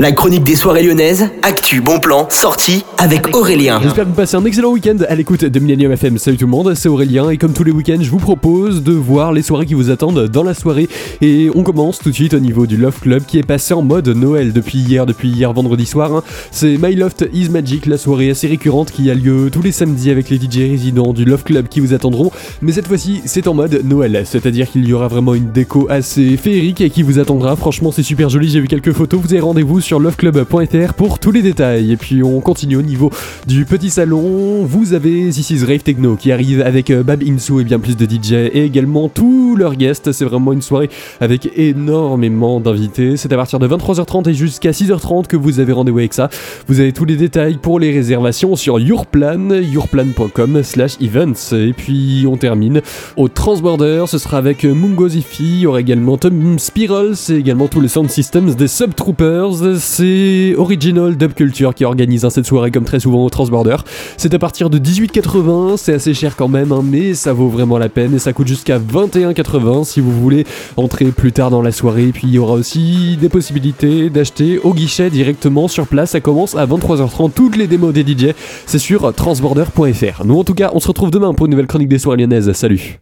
La chronique des soirées lyonnaises, actu, bon plan, sortie avec Aurélien. J'espère que vous passez un excellent week-end à l'écoute de Millennium FM. Salut tout le monde, c'est Aurélien et comme tous les week-ends, je vous propose de voir les soirées qui vous attendent dans la soirée. Et on commence tout de suite au niveau du Love Club qui est passé en mode Noël depuis hier, depuis hier vendredi soir. hein. C'est My Loft is Magic, la soirée assez récurrente qui a lieu tous les samedis avec les DJ résidents du Love Club qui vous attendront. Mais cette fois-ci, c'est en mode Noël, c'est-à-dire qu'il y aura vraiment une déco assez féerique et qui vous attendra. Franchement, c'est super joli, j'ai vu quelques photos. Vous avez rendez-vous sur loveclub.fr pour tous les détails. Et puis on continue au niveau du petit salon. Vous avez This is Rave Techno qui arrive avec euh, Bab Insu et bien plus de DJ et également tous leurs guests. C'est vraiment une soirée avec énormément d'invités. C'est à partir de 23h30 et jusqu'à 6h30 que vous avez rendez-vous avec ça. Vous avez tous les détails pour les réservations sur yourplan, yourplan.com slash events. Et puis on termine au Transborder. Ce sera avec Mungo Zifi. Il y aura également Tom Spiral. C'est également tous les sound systems des Subtroopers. C'est Original Dub Culture qui organise hein, cette soirée comme très souvent au Transborder. C'est à partir de 18,80. C'est assez cher quand même, hein, mais ça vaut vraiment la peine. Et ça coûte jusqu'à 21,80 si vous voulez entrer plus tard dans la soirée. Puis il y aura aussi des possibilités d'acheter au guichet directement sur place. Ça commence à 23h30. Toutes les démos des DJ, c'est sur transborder.fr. Nous en tout cas, on se retrouve demain pour une nouvelle chronique des soirées lyonnaises. Salut